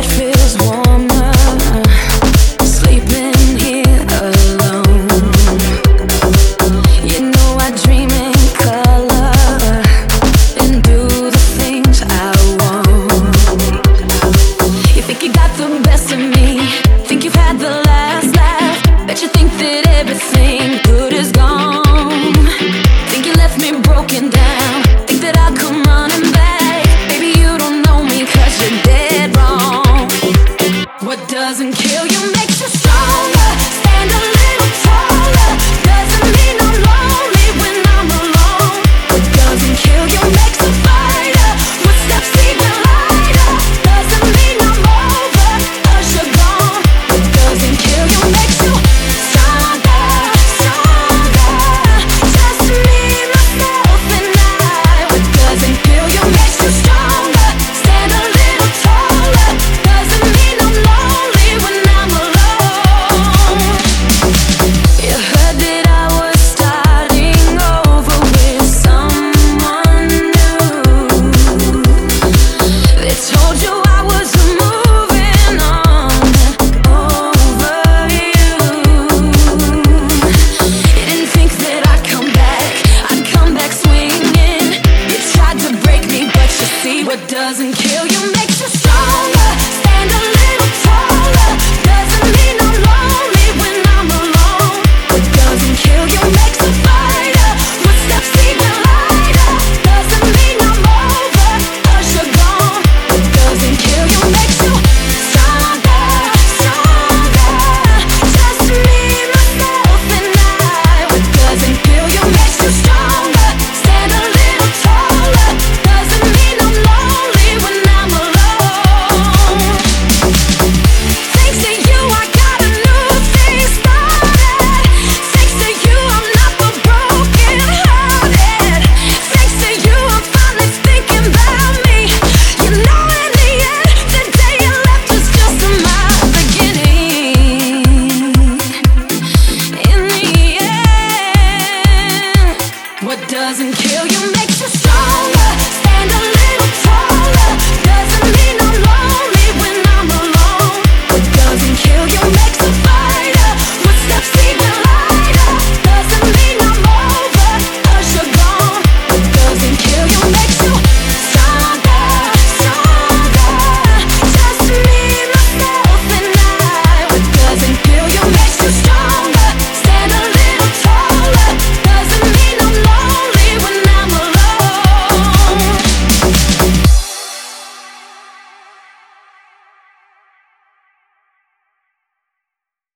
doesn't kill you doesn't kill you,